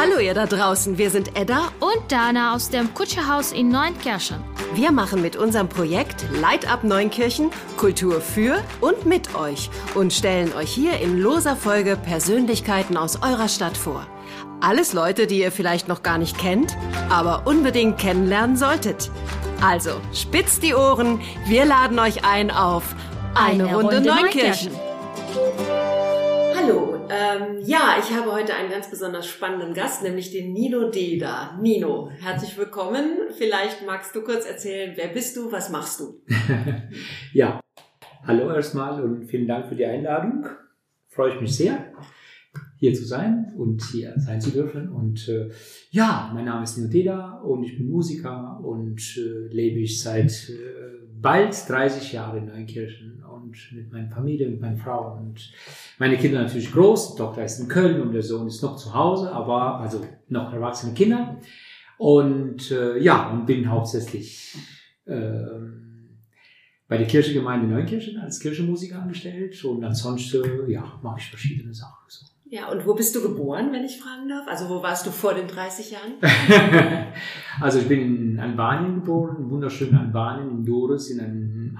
Hallo ihr da draußen, wir sind Edda und Dana aus dem Kutscherhaus in Neunkirchen. Wir machen mit unserem Projekt Light Up Neunkirchen Kultur für und mit euch und stellen euch hier in loser Folge Persönlichkeiten aus eurer Stadt vor. Alles Leute, die ihr vielleicht noch gar nicht kennt, aber unbedingt kennenlernen solltet. Also, spitzt die Ohren, wir laden euch ein auf eine, eine Runde, Runde Neunkirchen. Neunkirchen. Ähm, ja, ich habe heute einen ganz besonders spannenden Gast, nämlich den Nino Deda. Nino, herzlich willkommen. Vielleicht magst du kurz erzählen, wer bist du, was machst du? ja, hallo erstmal und vielen Dank für die Einladung. Freue ich mich sehr, hier zu sein und hier sein zu dürfen. Und äh, ja, mein Name ist Nino Deda und ich bin Musiker und äh, lebe ich seit äh, bald 30 Jahren in Neunkirchen und mit meiner Familie, mit meiner Frau und meine Kinder natürlich groß. Die Tochter ist in Köln und der Sohn ist noch zu Hause, aber also noch erwachsene Kinder. Und äh, ja, und bin hauptsächlich äh, bei der Kirchengemeinde Neunkirchen als Kirchenmusiker angestellt und ansonsten ja, mache ich verschiedene Sachen. So. Ja, und wo bist du geboren, wenn ich fragen darf? Also wo warst du vor den 30 Jahren? also ich bin in Albanien geboren, wunderschönen Albanien, in Doris, in einer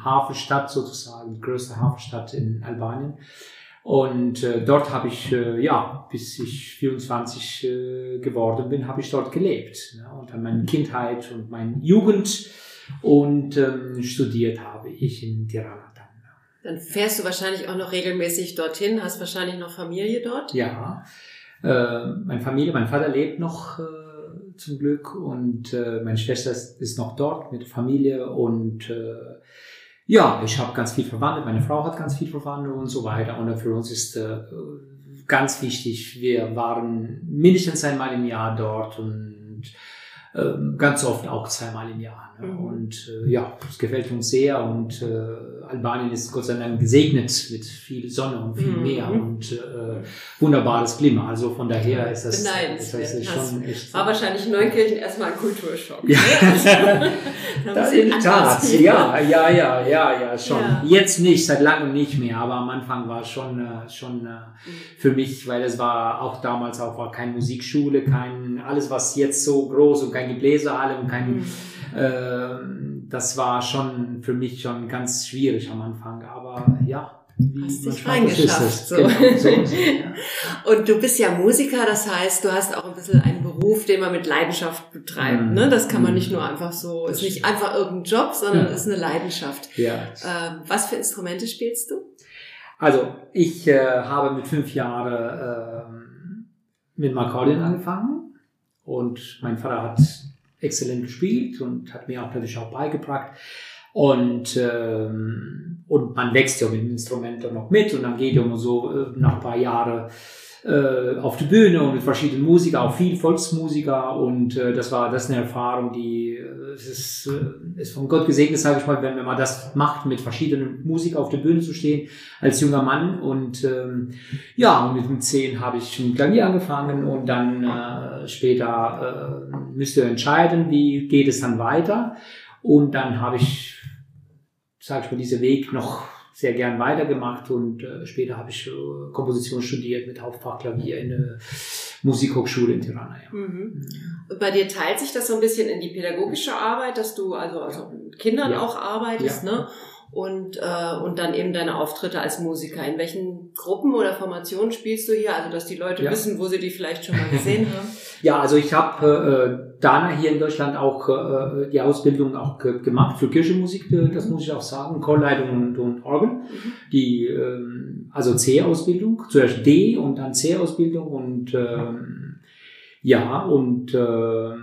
Hafenstadt sozusagen, die größte Hafenstadt in Albanien. Und äh, dort habe ich, äh, ja, bis ich 24 äh, geworden bin, habe ich dort gelebt. Ja, und dann meine Kindheit und meine Jugend und ähm, studiert habe ich in Tirana. Dann fährst du wahrscheinlich auch noch regelmäßig dorthin, hast wahrscheinlich noch Familie dort? Ja, äh, meine Familie, mein Vater lebt noch äh, zum Glück und äh, meine Schwester ist, ist noch dort mit Familie und äh, ja, ich habe ganz viel verwandelt, meine Frau hat ganz viel verwandelt und so weiter und für uns ist äh, ganz wichtig, wir waren mindestens einmal im Jahr dort und äh, ganz oft auch zweimal im Jahr. Ne? Mhm. Und äh, ja, es gefällt uns sehr und äh, Albanien ist Gott sei Dank gesegnet mit viel Sonne und viel mhm. Meer und äh, wunderbares Klima. Also von daher ist das, ist das schon echt. War wahrscheinlich in Neunkirchen erstmal ein Kulturschock. Ja, ne? das in der Tat. Ja, ja, ja, ja, ja, schon. Ja. Jetzt nicht, seit langem nicht mehr, aber am Anfang war es schon, äh, schon äh, mhm. für mich, weil es war auch damals auch war keine Musikschule, kein, alles was jetzt so groß und kein Gebläsehalle und kein, mhm. Äh, das war schon für mich schon ganz schwierig am Anfang, aber ja. Hast dich reingeschafft. So. Genau, so, so ja. Und du bist ja Musiker, das heißt, du hast auch ein bisschen einen Beruf, den man mit Leidenschaft betreibt. Mm. Ne? Das kann man nicht nur einfach so, ist nicht einfach irgendein Job, sondern ja. ist eine Leidenschaft. Ja. Ähm, was für Instrumente spielst du? Also ich äh, habe mit fünf Jahren äh, mit dem Akkordeon angefangen und mein Vater hat exzellent gespielt und hat mir auch natürlich auch beigebracht. Und, ähm, und man wächst ja mit dem Instrument dann noch mit und dann geht ja immer so äh, nach ein paar Jahren äh, auf die Bühne und mit verschiedenen Musikern, auch viel Volksmusiker und äh, das war das ist eine Erfahrung, die äh, ist, äh, ist von Gott gesegnet, sage ich mal, wenn, wenn man das macht, mit verschiedenen Musikern auf der Bühne zu stehen als junger Mann und ähm, ja, und mit dem 10 habe ich mit Klavier angefangen und dann äh, später äh, müsste entscheiden, wie geht es dann weiter und dann habe ich, sage ich mal, diesen Weg noch sehr gern weitergemacht und äh, später habe ich äh, Komposition studiert mit Hauptfach Klavier in der Musikhochschule in Tirana. Ja. Mhm. Und bei dir teilt sich das so ein bisschen in die pädagogische Arbeit, dass du also, also mit Kindern ja. auch arbeitest, ja. ne? Und, äh, und dann eben deine Auftritte als Musiker. In welchen Gruppen oder Formationen spielst du hier? Also, dass die Leute ja. wissen, wo sie die vielleicht schon mal gesehen haben. Ja, also ich habe äh, Dana hier in Deutschland auch äh, die Ausbildung auch ge gemacht für Kirchenmusik, äh, das muss ich auch sagen, Chorleitung und, und Orgel. Mhm. Die ähm, also C-Ausbildung, zuerst D und dann C-Ausbildung und ähm, ja und äh,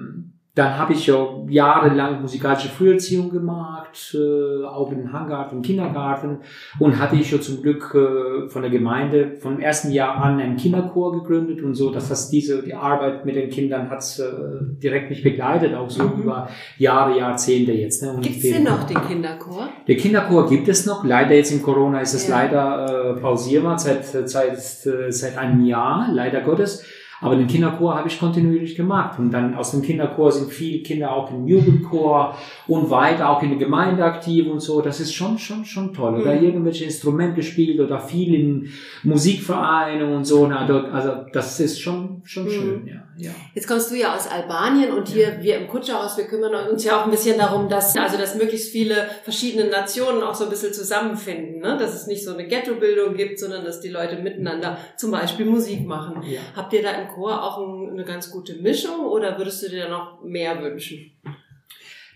dann habe ich ja jahrelang musikalische Früherziehung gemacht, äh, auch im Hangarten, im Kindergarten und hatte ich ja zum Glück äh, von der Gemeinde vom ersten Jahr an einen Kinderchor gegründet und so, dass das diese die Arbeit mit den Kindern hat äh, direkt mich begleitet, auch so mhm. über Jahre, Jahrzehnte jetzt. Ne? Gibt es denn noch den Kinderchor? Der Kinderchor gibt es noch. Leider jetzt in Corona ist es ja. leider äh, pausierbar seit seit seit einem Jahr, leider Gottes. Aber den Kinderchor habe ich kontinuierlich gemacht. Und dann aus dem Kinderchor sind viele Kinder auch im Jugendchor und weiter auch in der Gemeinde aktiv und so. Das ist schon, schon, schon toll. Oder mhm. irgendwelche Instrumente gespielt oder viel in Musikvereinen und so. Also das ist schon, schon mhm. schön, ja. Ja. Jetzt kommst du ja aus Albanien und hier ja. wir im Kutscherhaus, wir kümmern uns ja auch ein bisschen darum, dass also dass möglichst viele verschiedene Nationen auch so ein bisschen zusammenfinden, ne? dass es nicht so eine Ghettobildung gibt, sondern dass die Leute miteinander zum Beispiel Musik machen. Ja. Habt ihr da im Chor auch ein, eine ganz gute Mischung oder würdest du dir noch mehr wünschen?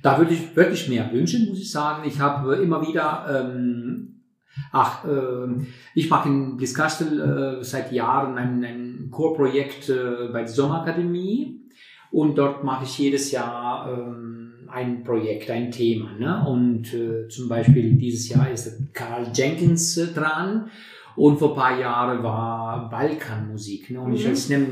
Da würde ich wirklich mehr wünschen, muss ich sagen. Ich habe immer wieder ähm, Ach, äh, ich mache in Bliskastel äh, seit Jahren ein, ein Chorprojekt äh, bei der Sommerakademie und dort mache ich jedes Jahr ähm, ein Projekt, ein Thema. Ne? Und äh, zum Beispiel dieses Jahr ist Karl Jenkins äh, dran und vor paar Jahren war Balkanmusik. Ne? Und mhm. ich jetzt nehme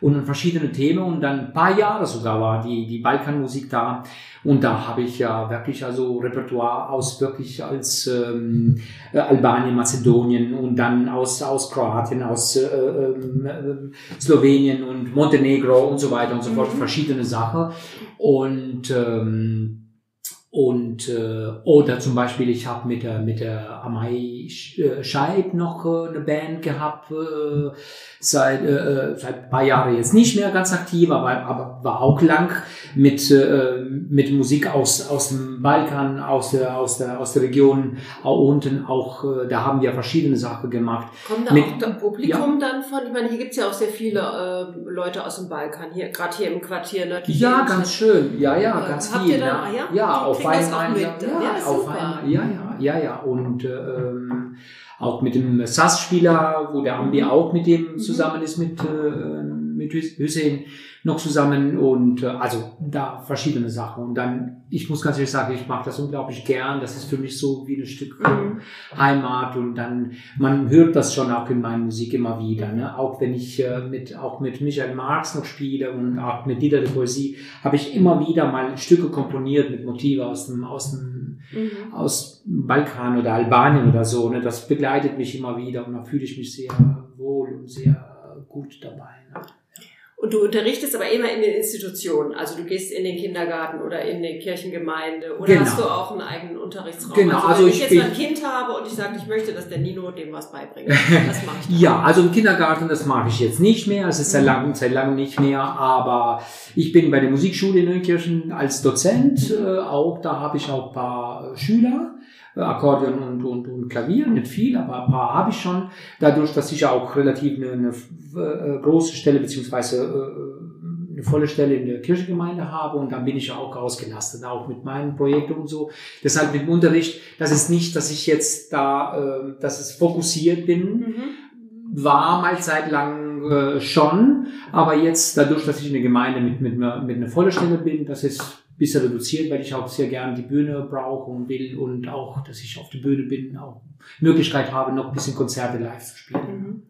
und dann verschiedene Themen und dann ein paar Jahre sogar war die, die Balkanmusik da. Und da habe ich ja wirklich also Repertoire aus wirklich als ähm, äh, Albanien, Mazedonien und dann aus, aus Kroatien, aus äh, äh, Slowenien und Montenegro und so weiter und so fort, mhm. verschiedene Sachen. Und ähm, und äh, oder zum Beispiel, ich habe mit der mit der Amai Scheib noch äh, eine Band gehabt, äh, seit äh, seit ein paar Jahren jetzt nicht mehr ganz aktiv, aber, aber war auch lang mit äh, mit Musik aus aus dem Balkan, aus der aus der aus der Region auch unten auch äh, da haben wir verschiedene Sachen gemacht. Kommt da mit, auch das Publikum ja. dann von? Ich meine, hier gibt's ja auch sehr viele äh, Leute aus dem Balkan hier, gerade hier im Quartier. Ne, ja, ganz schön. Ja, ja, äh, ganz habt viel. Ihr dann, ja, ah, ja, ja auf einmal. Ja, ja, auf einmal. Ja, ja, ja, ja. Und ähm, auch mit dem SAS-Spieler, wo der Ambi auch mit dem mhm. zusammen ist, mit, äh, mit Hussein noch zusammen und äh, also da verschiedene Sachen. Und dann, ich muss ganz ehrlich sagen, ich mag das unglaublich gern. Das ist für mich so wie ein Stück äh. Heimat und dann, man hört das schon auch in meiner Musik immer wieder. Ne? Auch wenn ich äh, mit, auch mit Michael Marx noch spiele und auch mit Lieder der Poesie, habe ich immer wieder mal Stücke komponiert mit Motive aus dem, aus dem, mhm. aus Balkan oder Albanien oder so. Ne? Das begleitet mich immer wieder und da fühle ich mich sehr wohl und sehr gut dabei. Ne? Und du unterrichtest aber immer in den Institutionen. Also du gehst in den Kindergarten oder in die Kirchengemeinde oder genau. hast du auch einen eigenen Unterrichtsraum? Genau. Also, also wenn ich, ich jetzt ein Kind habe und ich sage, ich möchte, dass der Nino dem was beibringt, was mache ich? ja, also im Kindergarten, das mache ich jetzt nicht mehr. Es ist seit mhm. langem, seit langem nicht mehr. Aber ich bin bei der Musikschule in Neunkirchen als Dozent. Äh, auch da habe ich auch ein paar Schüler. Akkordeon und, und, und Klavier, nicht viel, aber ein paar habe ich schon. Dadurch, dass ich auch relativ eine, eine äh, große Stelle beziehungsweise äh, eine volle Stelle in der Kirchengemeinde habe und dann bin ich ja auch ausgelastet, auch mit meinen Projekten und so. Deshalb mit dem Unterricht, das ist nicht, dass ich jetzt da, äh, dass es fokussiert bin, mhm. war mal zeitlang äh, schon, aber jetzt dadurch, dass ich in der Gemeinde mit, mit, einer, mit einer vollen Stelle bin, das ist bisschen reduziert, weil ich auch sehr gern die Bühne brauche und will und auch, dass ich auf der Bühne bin, auch Möglichkeit habe, noch ein bisschen Konzerte live zu spielen. Mhm.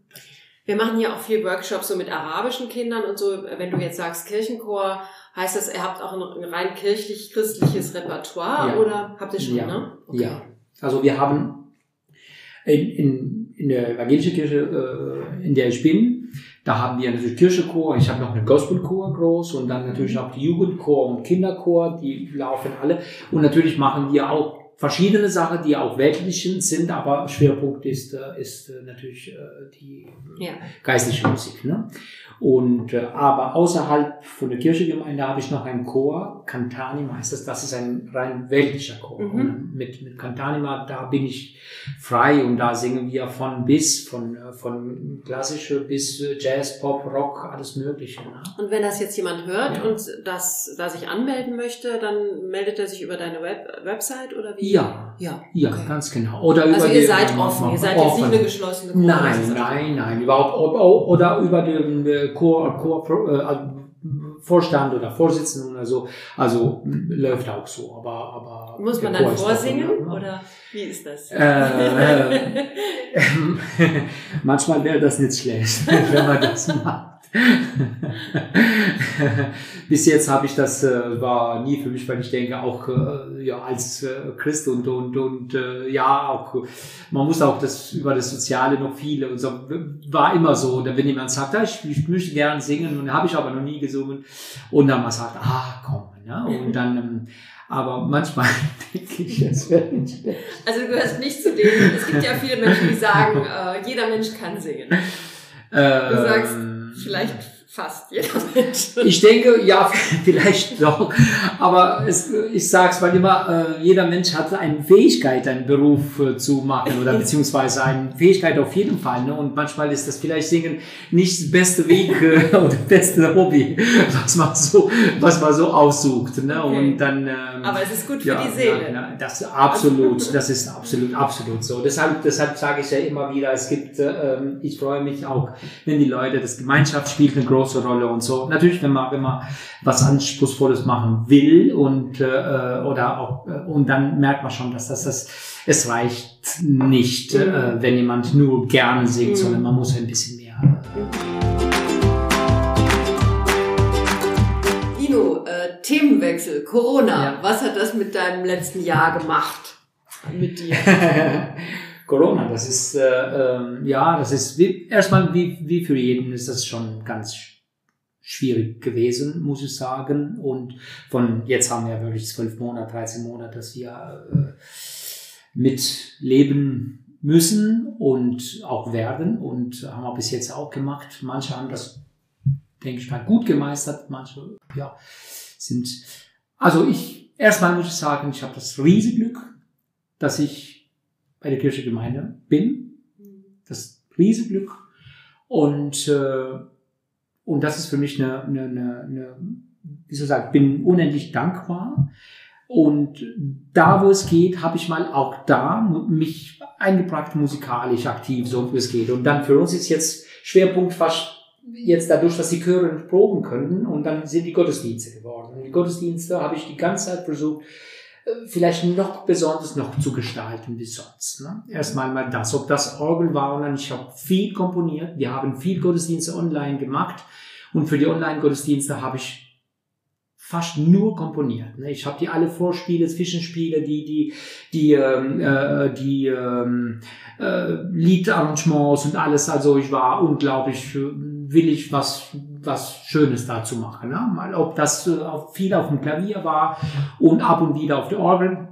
Wir machen hier auch viel Workshops so mit arabischen Kindern und so. Wenn du jetzt sagst Kirchenchor, heißt das, ihr habt auch ein rein kirchlich-christliches Repertoire ja. oder habt ihr schon, ja. ne? Okay. Ja. Also wir haben in, in, in der evangelischen Kirche, äh, in der ich bin, da haben wir natürlich Kirchenchor, ich habe noch einen Gospelchor groß und dann natürlich auch die Jugendchor und Kinderchor, die laufen alle. Und natürlich machen wir auch verschiedene Sachen, die auch weltlich sind, aber Schwerpunkt ist, äh, ist äh, natürlich äh, die ja. geistliche Musik. Ne? Und äh, aber außerhalb von der Kirchengemeinde habe ich noch einen Chor, Cantanima heißt das, das ist ein rein weltlicher Chor. Mhm. mit, mit Cantanima, da bin ich frei und da singen wir von bis, von, von klassische bis Jazz, Pop, Rock, alles Mögliche. Ne? Und wenn das jetzt jemand hört ja. und das da sich anmelden möchte, dann meldet er sich über deine Web Website oder wie? Ja, ja, ja, okay. ganz genau. Oder also über ihr seid offen, ihr seid jetzt nicht eine geschlossene Chor. Nein, nein, nein, überhaupt oder über den äh, Chor, Chor äh, also Vorstand oder Vorsitzenden oder so. Also läuft auch so, aber aber muss man dann vorsingen davon, ne? oder wie ist das? Äh, äh, manchmal wäre das nicht schlecht, wenn man das macht. Bis jetzt habe ich das äh, war nie für mich, weil ich denke auch äh, ja als äh, Christ und und und äh, ja auch man muss auch das über das Soziale noch viele und so war immer so. Und wenn jemand sagt, ah, ich, ich möchte gerne singen und habe ich aber noch nie gesungen und dann man sagt, ah komm, ne? und dann ähm, aber manchmal denke ich, es wäre nicht schlecht. Also du gehörst nicht zu denen. Es gibt ja viele Menschen, die sagen, äh, jeder Mensch kann singen. Du sagst, vielleicht fast jeder Mensch. Ich denke, ja, vielleicht doch. Aber es, ich sage es weil immer, äh, jeder Mensch hat eine Fähigkeit, einen Beruf äh, zu machen oder beziehungsweise eine Fähigkeit auf jeden Fall. Ne? Und manchmal ist das vielleicht Singen nicht das beste Weg äh, oder das beste Hobby, was man so, was man so aussucht. Ne? Okay. Und dann, ähm, Aber es ist gut für ja, die Seele. Ja, ja, das absolut, das ist absolut, absolut so. Deshalb, deshalb sage ich ja immer wieder, es gibt, äh, ähm, ich freue mich auch, wenn die Leute, das Gemeinschaft spielt eine große Rolle und so. Natürlich, wenn man, wenn man was Anspruchsvolles machen will und äh, oder auch äh, und dann merkt man schon, dass das, das es reicht nicht, äh, wenn jemand nur gerne singt, Mhm. sondern man muss ein bisschen mehr. Ino, äh, Themenwechsel, Corona. Ja. Was hat das mit deinem letzten Jahr gemacht? Mit dir? Corona, das ist äh, ähm, ja, das ist wie, erstmal wie, wie für jeden ist das schon ganz schwierig gewesen, muss ich sagen. Und von jetzt haben wir wirklich zwölf Monate, 13 Monate, dass wir äh, mitleben müssen und auch werden und haben wir bis jetzt auch gemacht. Manche haben das, denke ich mal, gut gemeistert, manche ja sind. Also ich erstmal muss ich sagen, ich habe das riesige Glück, dass ich bei der Kirche Gemeinde bin. Das riesige Glück. Und, äh, und das ist für mich eine, eine, eine, eine wie soll ich sagen, bin unendlich dankbar. Und da, wo es geht, habe ich mal auch da mich eingebracht, musikalisch aktiv, so wie es geht. Und dann für uns ist jetzt Schwerpunkt fast jetzt dadurch, dass die Chöre nicht proben könnten und dann sind die Gottesdienste geworden. Und die Gottesdienste habe ich die ganze Zeit versucht, vielleicht noch besonders noch zu gestalten wie sonst. Ne? Erstmal mal das, ob das Orgel war und dann, ich habe viel komponiert, wir haben viel Gottesdienste online gemacht und für die Online-Gottesdienste habe ich fast nur komponiert. Ne? Ich habe die alle Vorspiele, Zwischenspiele, die die die ähm, äh, die ähm, äh, Liedarrangements und alles. Also ich war unglaublich äh, willig, was was Schönes da zu machen. Ne? Mal ob das äh, viel auf dem Klavier war und ab und wieder auf der Orgel.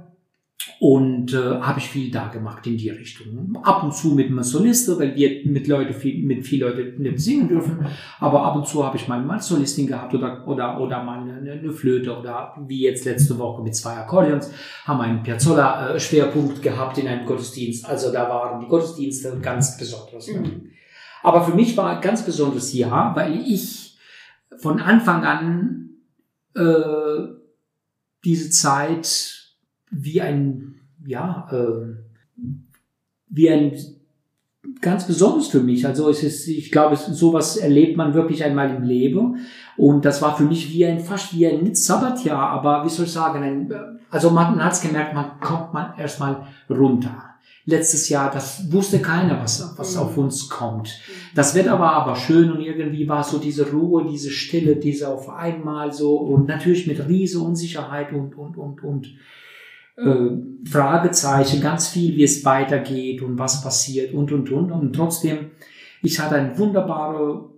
Und äh, habe ich viel da gemacht in die Richtung. Ab und zu mit einem Soliste, weil wir mit Leute viel, mit viel Leute nicht singen dürfen. Aber ab und zu habe ich mal mal Solistin gehabt oder oder oder mal eine, eine Flöte oder wie jetzt letzte Woche mit zwei Akkordeons haben einen Piazzolla äh, gehabt in einem Gottesdienst. Also da waren die Gottesdienste ganz besonders. Mhm. Aber für mich war ein ganz besonderes Jahr, weil ich von Anfang an äh, diese Zeit wie ein, ja, äh, wie ein ganz besonders für mich. Also es ist, ich glaube, es, sowas erlebt man wirklich einmal im Leben. Und das war für mich wie ein, fast wie ein Sabbatjahr, aber wie soll ich sagen, ein, also man, man hat es gemerkt, man kommt man erstmal runter. Letztes Jahr, das wusste keiner, was, was Mhm. auf uns kommt. Das wird aber aber schön und irgendwie war so diese Ruhe, diese Stille, diese auf einmal so und natürlich mit riese Unsicherheit und, und, und, und äh, Fragezeichen, ganz viel, wie es weitergeht und was passiert und, und, und. Und trotzdem, ich hatte eine wunderbare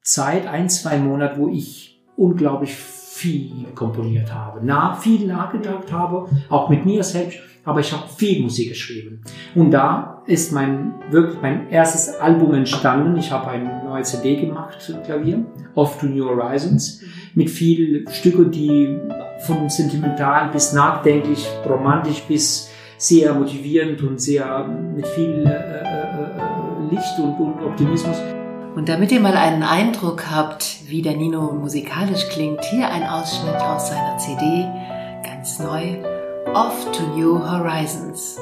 Zeit, ein, zwei Monate, wo ich unglaublich viel komponiert habe, nach, viel nachgedacht habe, auch mit mir selbst, aber ich habe viel Musik geschrieben. Und da ist mein, wirklich mein erstes Album entstanden. Ich habe eine neue CD gemacht, Klavier, Off to New Horizons, mit viel Stücke, die von sentimental bis nachdenklich, romantisch bis sehr motivierend und sehr mit viel äh, äh, Licht und, und Optimismus. Und damit ihr mal einen Eindruck habt, wie der Nino musikalisch klingt, hier ein Ausschnitt aus seiner CD, ganz neu, Off to New Horizons.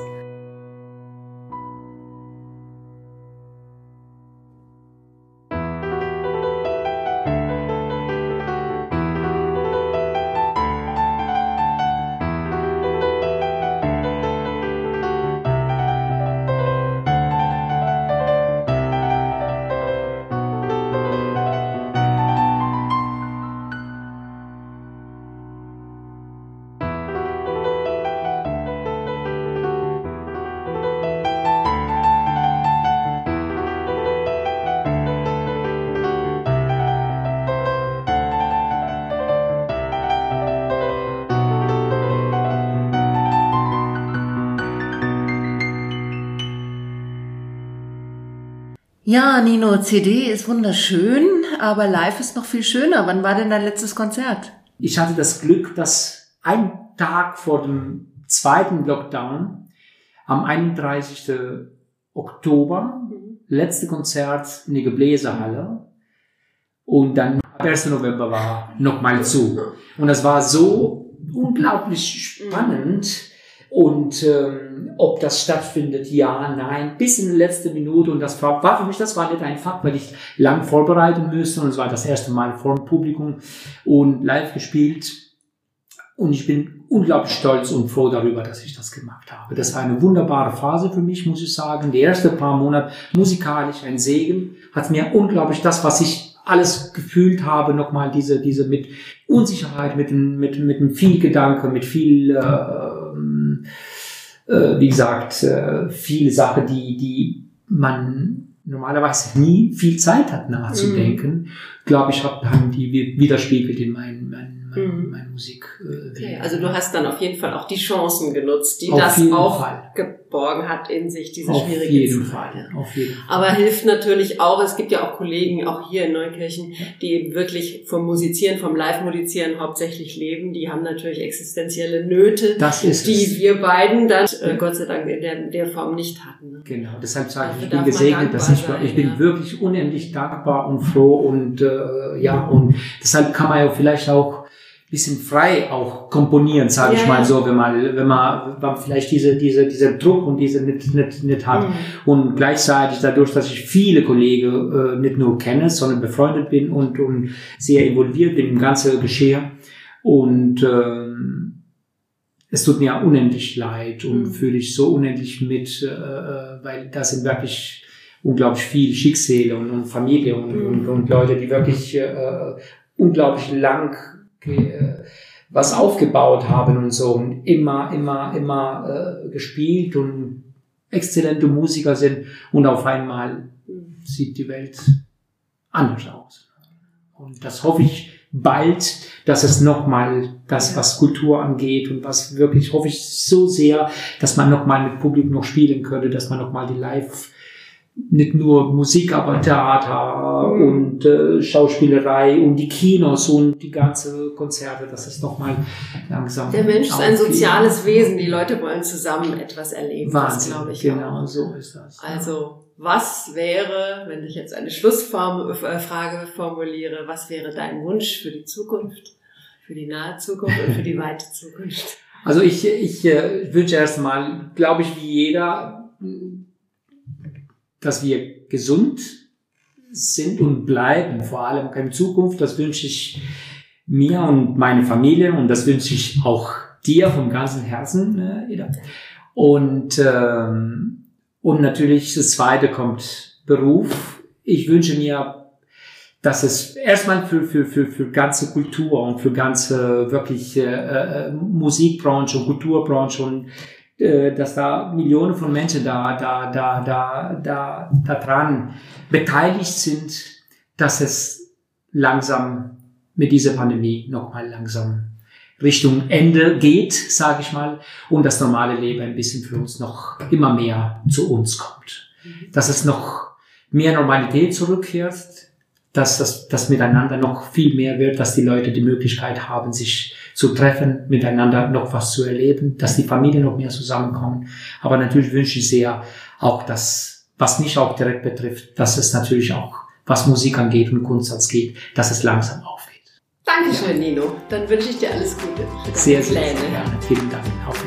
Ja, Nino, CD ist wunderschön, aber live ist noch viel schöner. Wann war denn dein letztes Konzert? Ich hatte das Glück, dass ein Tag vor dem zweiten Lockdown, am 31. Oktober, letzte Konzert in der Gebläsehalle und dann 1. November war nochmal zu. Und das war so unglaublich spannend und ähm, ob das stattfindet, ja, nein, bis in die letzte Minute. Und das war, für mich, das war nicht einfach, weil ich lang vorbereiten müsste. Und es war das erste Mal vor dem Publikum und live gespielt. Und ich bin unglaublich stolz und froh darüber, dass ich das gemacht habe. Das war eine wunderbare Phase für mich, muss ich sagen. Die ersten paar Monate musikalisch ein Segen. Hat mir unglaublich das, was ich alles gefühlt habe, nochmal diese, diese mit Unsicherheit, mit, mit, mit viel Gedanke, mit viel, äh, äh, wie gesagt, äh, viele Sachen, die, die man normalerweise nie viel Zeit hat nachzudenken, mhm. glaube ich, haben die widerspiegelt in meinen, meinen meine, mhm. meine Musik. Äh, okay, also du hast dann auf jeden Fall auch die Chancen genutzt, die auf das auch Fall. Geborgen hat in sich, diese auf schwierige jeden Zeit. Fall, auf jeden Fall. Aber hilft natürlich auch, es gibt ja auch Kollegen, auch hier in Neukirchen, die eben wirklich vom Musizieren, vom Live-Musizieren hauptsächlich leben. Die haben natürlich existenzielle Nöte, das ist die es. wir beiden dann äh, Gott sei Dank in der, der Form nicht hatten. Ne? Genau, deshalb sage ich, ich bin gesegnet, dass ich, sein, ich bin ja. wirklich unendlich dankbar und froh und äh, ja, und deshalb kann man ja vielleicht auch bisschen frei auch komponieren, sage ja, ich mal so, wenn man, wenn man, wenn man vielleicht diese, diese, diese Druck und diese nicht, nicht, nicht hat. Mhm. Und gleichzeitig dadurch, dass ich viele Kollegen äh, nicht nur kenne, sondern befreundet bin und, und sehr involviert bin im ganzen Geschehen. Und ähm, es tut mir unendlich leid und mhm. fühle ich so unendlich mit, äh, äh, weil das sind wirklich unglaublich viele Schicksale und, und Familie und, mhm. und, und Leute, die wirklich äh, unglaublich lang was aufgebaut haben und so und immer, immer, immer äh, gespielt und exzellente Musiker sind und auf einmal sieht die Welt anders aus. Und das hoffe ich bald, dass es nochmal das, was Kultur angeht und was wirklich hoffe ich so sehr, dass man nochmal mit Publikum noch spielen könnte, dass man nochmal die Live nicht nur Musik, aber Theater mhm. und äh, Schauspielerei und die Kinos und die ganze Konzerte, das ist nochmal langsam. Der Mensch ist ein soziales Wesen, die Leute wollen zusammen etwas erleben, Wahnsinn, das glaube ich. Genau, auch. so ist das. Also, was wäre, wenn ich jetzt eine Schlussfrage formuliere, was wäre dein Wunsch für die Zukunft, für die nahe Zukunft und für die weite Zukunft? Also ich, ich äh, wünsche erstmal, glaube ich, wie jeder, dass wir gesund sind und bleiben, vor allem in Zukunft. Das wünsche ich mir und meine Familie und das wünsche ich auch dir vom ganzen Herzen, äh. Und, ähm, und natürlich das zweite kommt Beruf. Ich wünsche mir, dass es erstmal für, für, für, für ganze Kultur und für ganze wirklich äh, äh Musikbranche und Kulturbranche und dass da Millionen von Menschen da, da, da, da, da, da dran beteiligt sind, dass es langsam mit dieser Pandemie nochmal langsam Richtung Ende geht, sage ich mal, und das normale Leben ein bisschen für uns noch immer mehr zu uns kommt. Dass es noch mehr Normalität zurückkehrt, dass das, das Miteinander noch viel mehr wird, dass die Leute die Möglichkeit haben, sich zu treffen, miteinander noch was zu erleben, dass die Familien noch mehr zusammenkommen. Aber natürlich wünsche ich sehr auch, dass, was mich auch direkt betrifft, dass es natürlich auch, was Musik angeht und Kunst geht, dass es langsam aufgeht. Dankeschön, ja. Nino. Dann wünsche ich dir alles Gute. Für sehr, sehr, sehr gerne. Vielen Dank. Auf